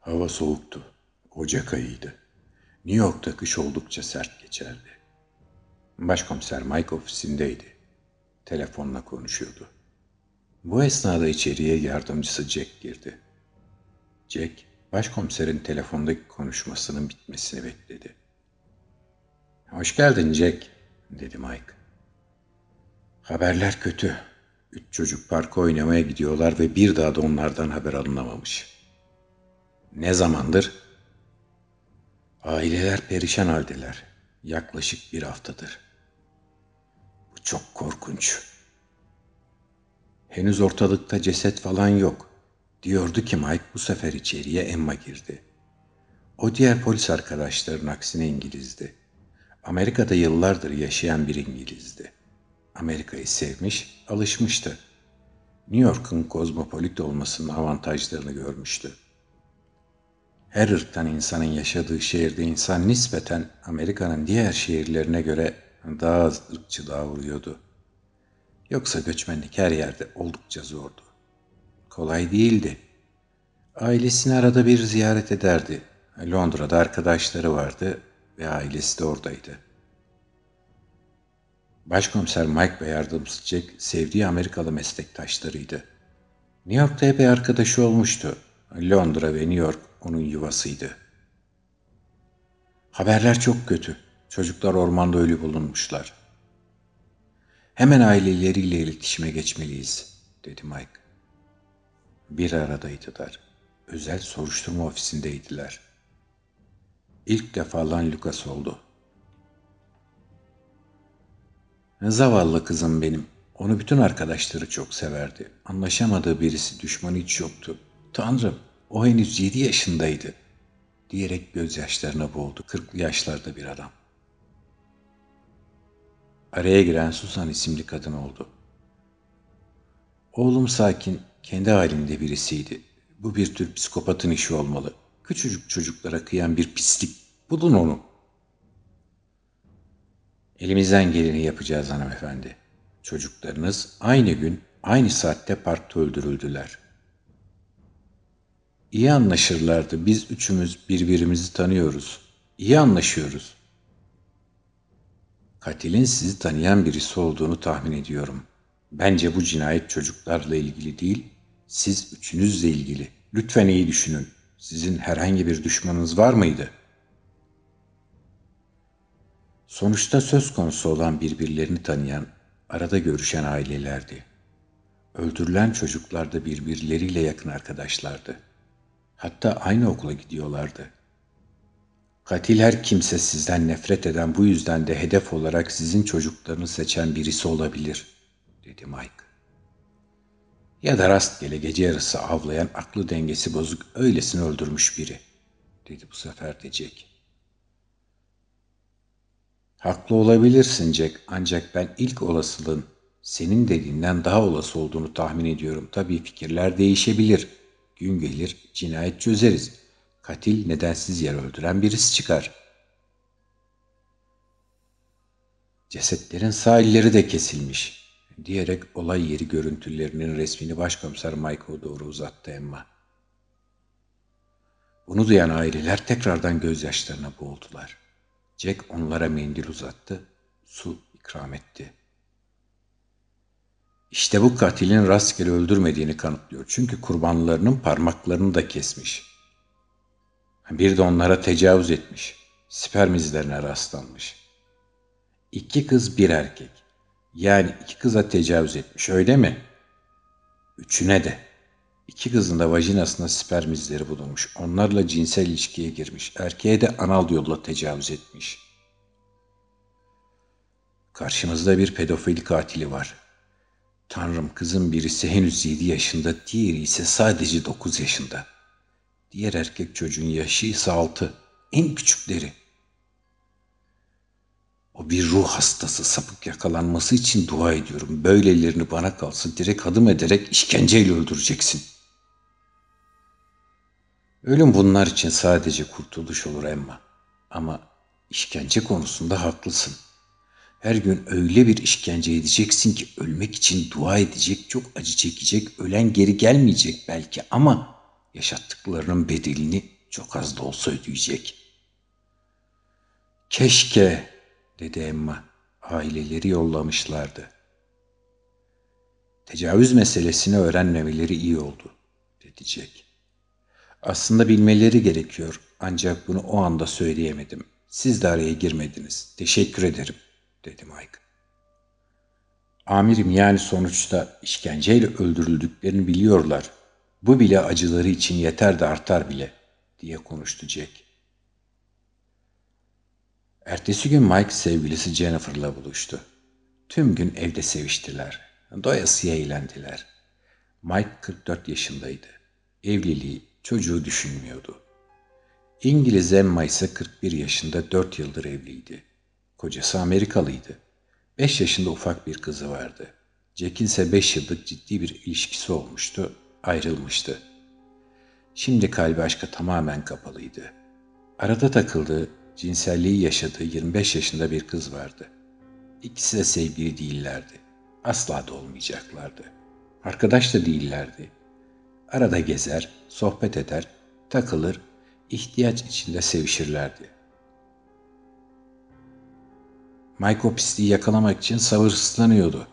Hava soğuktu. Ocak ayıydı. New York'ta kış oldukça sert geçerdi. Başkomiser Mike ofisindeydi. Telefonla konuşuyordu. Bu esnada içeriye yardımcısı Jack girdi. Jack, başkomiserin telefondaki konuşmasının bitmesini bekledi. Hoş geldin Jack, dedi Mike. Haberler kötü. Üç çocuk parka oynamaya gidiyorlar ve bir daha da onlardan haber alınamamış. Ne zamandır? Aileler perişan haldeler. Yaklaşık bir haftadır. Bu çok korkunç. Henüz ortalıkta ceset falan yok. Diyordu ki Mike bu sefer içeriye Emma girdi. O diğer polis arkadaşların aksine İngilizdi. Amerika'da yıllardır yaşayan bir İngilizdi. Amerika'yı sevmiş, alışmıştı. New York'un kozmopolit olmasının avantajlarını görmüştü. Her ırktan insanın yaşadığı şehirde insan nispeten Amerika'nın diğer şehirlerine göre daha az ırkçılığa vuruyordu. Yoksa göçmenlik her yerde oldukça zordu. Kolay değildi. Ailesini arada bir ziyaret ederdi. Londra'da arkadaşları vardı ve ailesi de oradaydı. Başkomiser Mike ve yardımcısı Jack sevdiği Amerikalı meslektaşlarıydı. New York'ta epey arkadaşı olmuştu. Londra ve New York onun yuvasıydı. Haberler çok kötü. Çocuklar ormanda ölü bulunmuşlar. Hemen aileleriyle iletişime geçmeliyiz, dedi Mike. Bir aradaydılar. Özel soruşturma ofisindeydiler. İlk defa lan Lucas oldu. Zavallı kızım benim. Onu bütün arkadaşları çok severdi. Anlaşamadığı birisi düşmanı hiç yoktu. Tanrım, o henüz yedi yaşındaydı. Diyerek gözyaşlarına boğuldu. Kırklı yaşlarda bir adam. Araya giren Susan isimli kadın oldu. Oğlum sakin, kendi halinde birisiydi. Bu bir tür psikopatın işi olmalı. Küçücük çocuklara kıyan bir pislik. Bulun onu. Elimizden geleni yapacağız hanımefendi. Çocuklarınız aynı gün, aynı saatte parkta öldürüldüler. İyi anlaşırlardı. Biz üçümüz birbirimizi tanıyoruz. İyi anlaşıyoruz. Katilin sizi tanıyan birisi olduğunu tahmin ediyorum. Bence bu cinayet çocuklarla ilgili değil, siz üçünüzle ilgili. Lütfen iyi düşünün. Sizin herhangi bir düşmanınız var mıydı? Sonuçta söz konusu olan birbirlerini tanıyan, arada görüşen ailelerdi. Öldürülen çocuklar da birbirleriyle yakın arkadaşlardı. Hatta aynı okula gidiyorlardı. Katil her kimse sizden nefret eden bu yüzden de hedef olarak sizin çocuklarını seçen birisi olabilir, dedi Mike. Ya da rastgele gece yarısı avlayan aklı dengesi bozuk öylesini öldürmüş biri, dedi bu sefer de Jack. Haklı olabilirsin Jack ancak ben ilk olasılığın senin dediğinden daha olası olduğunu tahmin ediyorum. Tabii fikirler değişebilir. Gün gelir cinayet çözeriz. Katil nedensiz yer öldüren birisi çıkar. Cesetlerin sahilleri de kesilmiş diyerek olay yeri görüntülerinin resmini başkomiser Michael'a doğru uzattı Emma. Bunu duyan aileler tekrardan gözyaşlarına boğuldular. Jack onlara mendil uzattı, su ikram etti. İşte bu katilin rastgele öldürmediğini kanıtlıyor. Çünkü kurbanlarının parmaklarını da kesmiş. Bir de onlara tecavüz etmiş. Sperm izlerine rastlanmış. İki kız bir erkek. Yani iki kıza tecavüz etmiş öyle mi? Üçüne de. İki kızın da vajinasında sperm izleri bulunmuş. Onlarla cinsel ilişkiye girmiş. Erkeğe de anal yolla tecavüz etmiş. Karşımızda bir pedofili katili var. Tanrım kızın birisi henüz yedi yaşında, diğeri ise sadece dokuz yaşında. Diğer erkek çocuğun yaşı ise altı. En küçükleri. O bir ruh hastası sapık yakalanması için dua ediyorum. Böylelerini bana kalsın direkt adım ederek işkenceyle öldüreceksin. Ölüm bunlar için sadece kurtuluş olur Emma. Ama işkence konusunda haklısın. Her gün öyle bir işkence edeceksin ki ölmek için dua edecek, çok acı çekecek, ölen geri gelmeyecek belki ama yaşattıklarının bedelini çok az da olsa ödeyecek. Keşke, dedi Emma. Aileleri yollamışlardı. Tecavüz meselesini öğrenmemeleri iyi oldu, dedi Jack. Aslında bilmeleri gerekiyor ancak bunu o anda söyleyemedim. Siz de araya girmediniz. Teşekkür ederim, dedi Mike. Amirim yani sonuçta işkenceyle öldürüldüklerini biliyorlar. Bu bile acıları için yeter de artar bile, diye konuştu Jack. Ertesi gün Mike sevgilisi Jennifer'la buluştu. Tüm gün evde seviştiler. Doyasıya eğlendiler. Mike 44 yaşındaydı. Evliliği, çocuğu düşünmüyordu. İngiliz Emma ise 41 yaşında 4 yıldır evliydi. Kocası Amerikalıydı. 5 yaşında ufak bir kızı vardı. Jack'in ise 5 yıllık ciddi bir ilişkisi olmuştu, ayrılmıştı. Şimdi kalbi aşka tamamen kapalıydı. Arada takıldığı, cinselliği yaşadığı 25 yaşında bir kız vardı. İkisi de sevgili değillerdi. Asla da olmayacaklardı. Arkadaş da değillerdi. Arada gezer, sohbet eder, takılır, ihtiyaç içinde sevişirlerdi. Mike o pisliği yakalamak için sabırsızlanıyordu.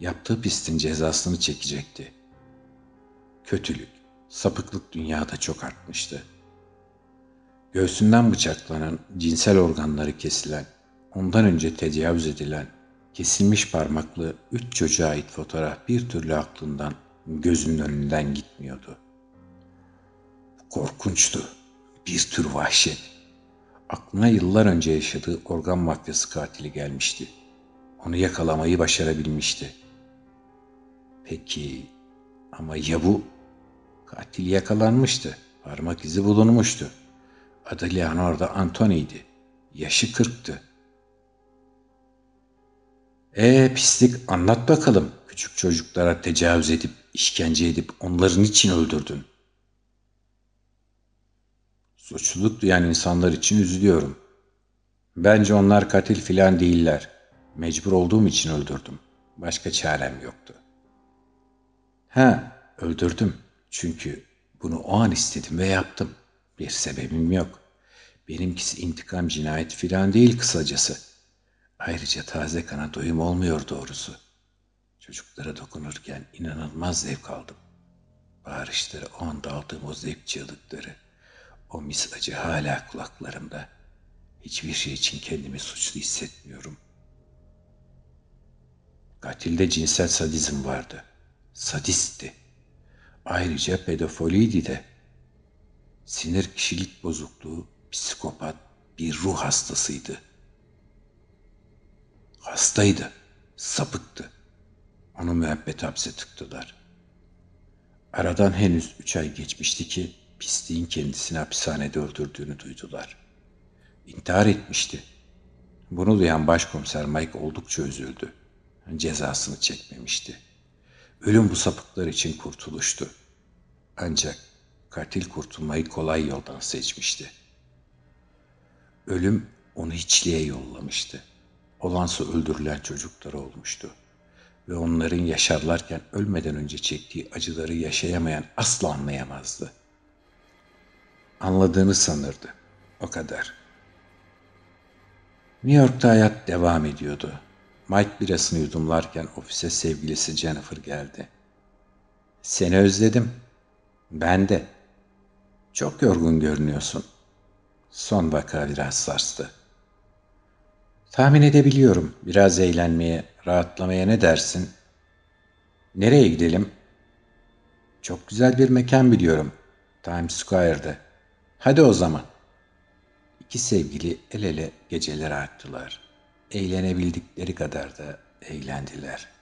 Yaptığı pistin cezasını çekecekti. Kötülük, sapıklık dünyada çok artmıştı. Göğsünden bıçaklanan, cinsel organları kesilen, ondan önce tecavüz edilen, kesilmiş parmaklı üç çocuğa ait fotoğraf bir türlü aklından, gözünün önünden gitmiyordu. Korkunçtu. Bir tür vahşet. Aklına yıllar önce yaşadığı organ mafyası katili gelmişti. Onu yakalamayı başarabilmişti. Peki ama ya bu? Katil yakalanmıştı. Parmak izi bulunmuştu. Adı Leonardo Antoni'ydi. Yaşı kırktı. Ee pislik anlat bakalım. Küçük çocuklara tecavüz edip, işkence edip onların için öldürdün. Suçluluk duyan insanlar için üzülüyorum. Bence onlar katil filan değiller. Mecbur olduğum için öldürdüm. Başka çarem yoktu. Ha, öldürdüm. Çünkü bunu o an istedim ve yaptım. Bir sebebim yok. Benimkisi intikam cinayet filan değil kısacası. Ayrıca taze kana doyum olmuyor doğrusu. Çocuklara dokunurken inanılmaz zevk aldım. Bağırışları, o anda aldığım o zevk çığlıkları. O mis acı hala kulaklarımda. Hiçbir şey için kendimi suçlu hissetmiyorum. Katilde cinsel sadizm vardı. Sadistti. Ayrıca pedofiliydi de. Sinir kişilik bozukluğu, psikopat, bir ruh hastasıydı. Hastaydı, sapıktı. Onu müebbet hapse tıktılar. Aradan henüz üç ay geçmişti ki pisliğin kendisini hapishanede öldürdüğünü duydular. İntihar etmişti. Bunu duyan başkomiser Mike oldukça üzüldü. Cezasını çekmemişti. Ölüm bu sapıklar için kurtuluştu. Ancak katil kurtulmayı kolay yoldan seçmişti. Ölüm onu hiçliğe yollamıştı. Olansa öldürülen çocukları olmuştu. Ve onların yaşarlarken ölmeden önce çektiği acıları yaşayamayan asla anlayamazdı.'' Anladığını sanırdı. O kadar. New York'ta hayat devam ediyordu. Mike birasını yudumlarken ofise sevgilisi Jennifer geldi. Seni özledim. Ben de. Çok yorgun görünüyorsun. Son vaka biraz sarstı. Tahmin edebiliyorum. Biraz eğlenmeye, rahatlamaya ne dersin? Nereye gidelim? Çok güzel bir mekan biliyorum. Times Square'de. Hadi o zaman. İki sevgili el ele geceler aktılar. Eğlenebildikleri kadar da eğlendiler.''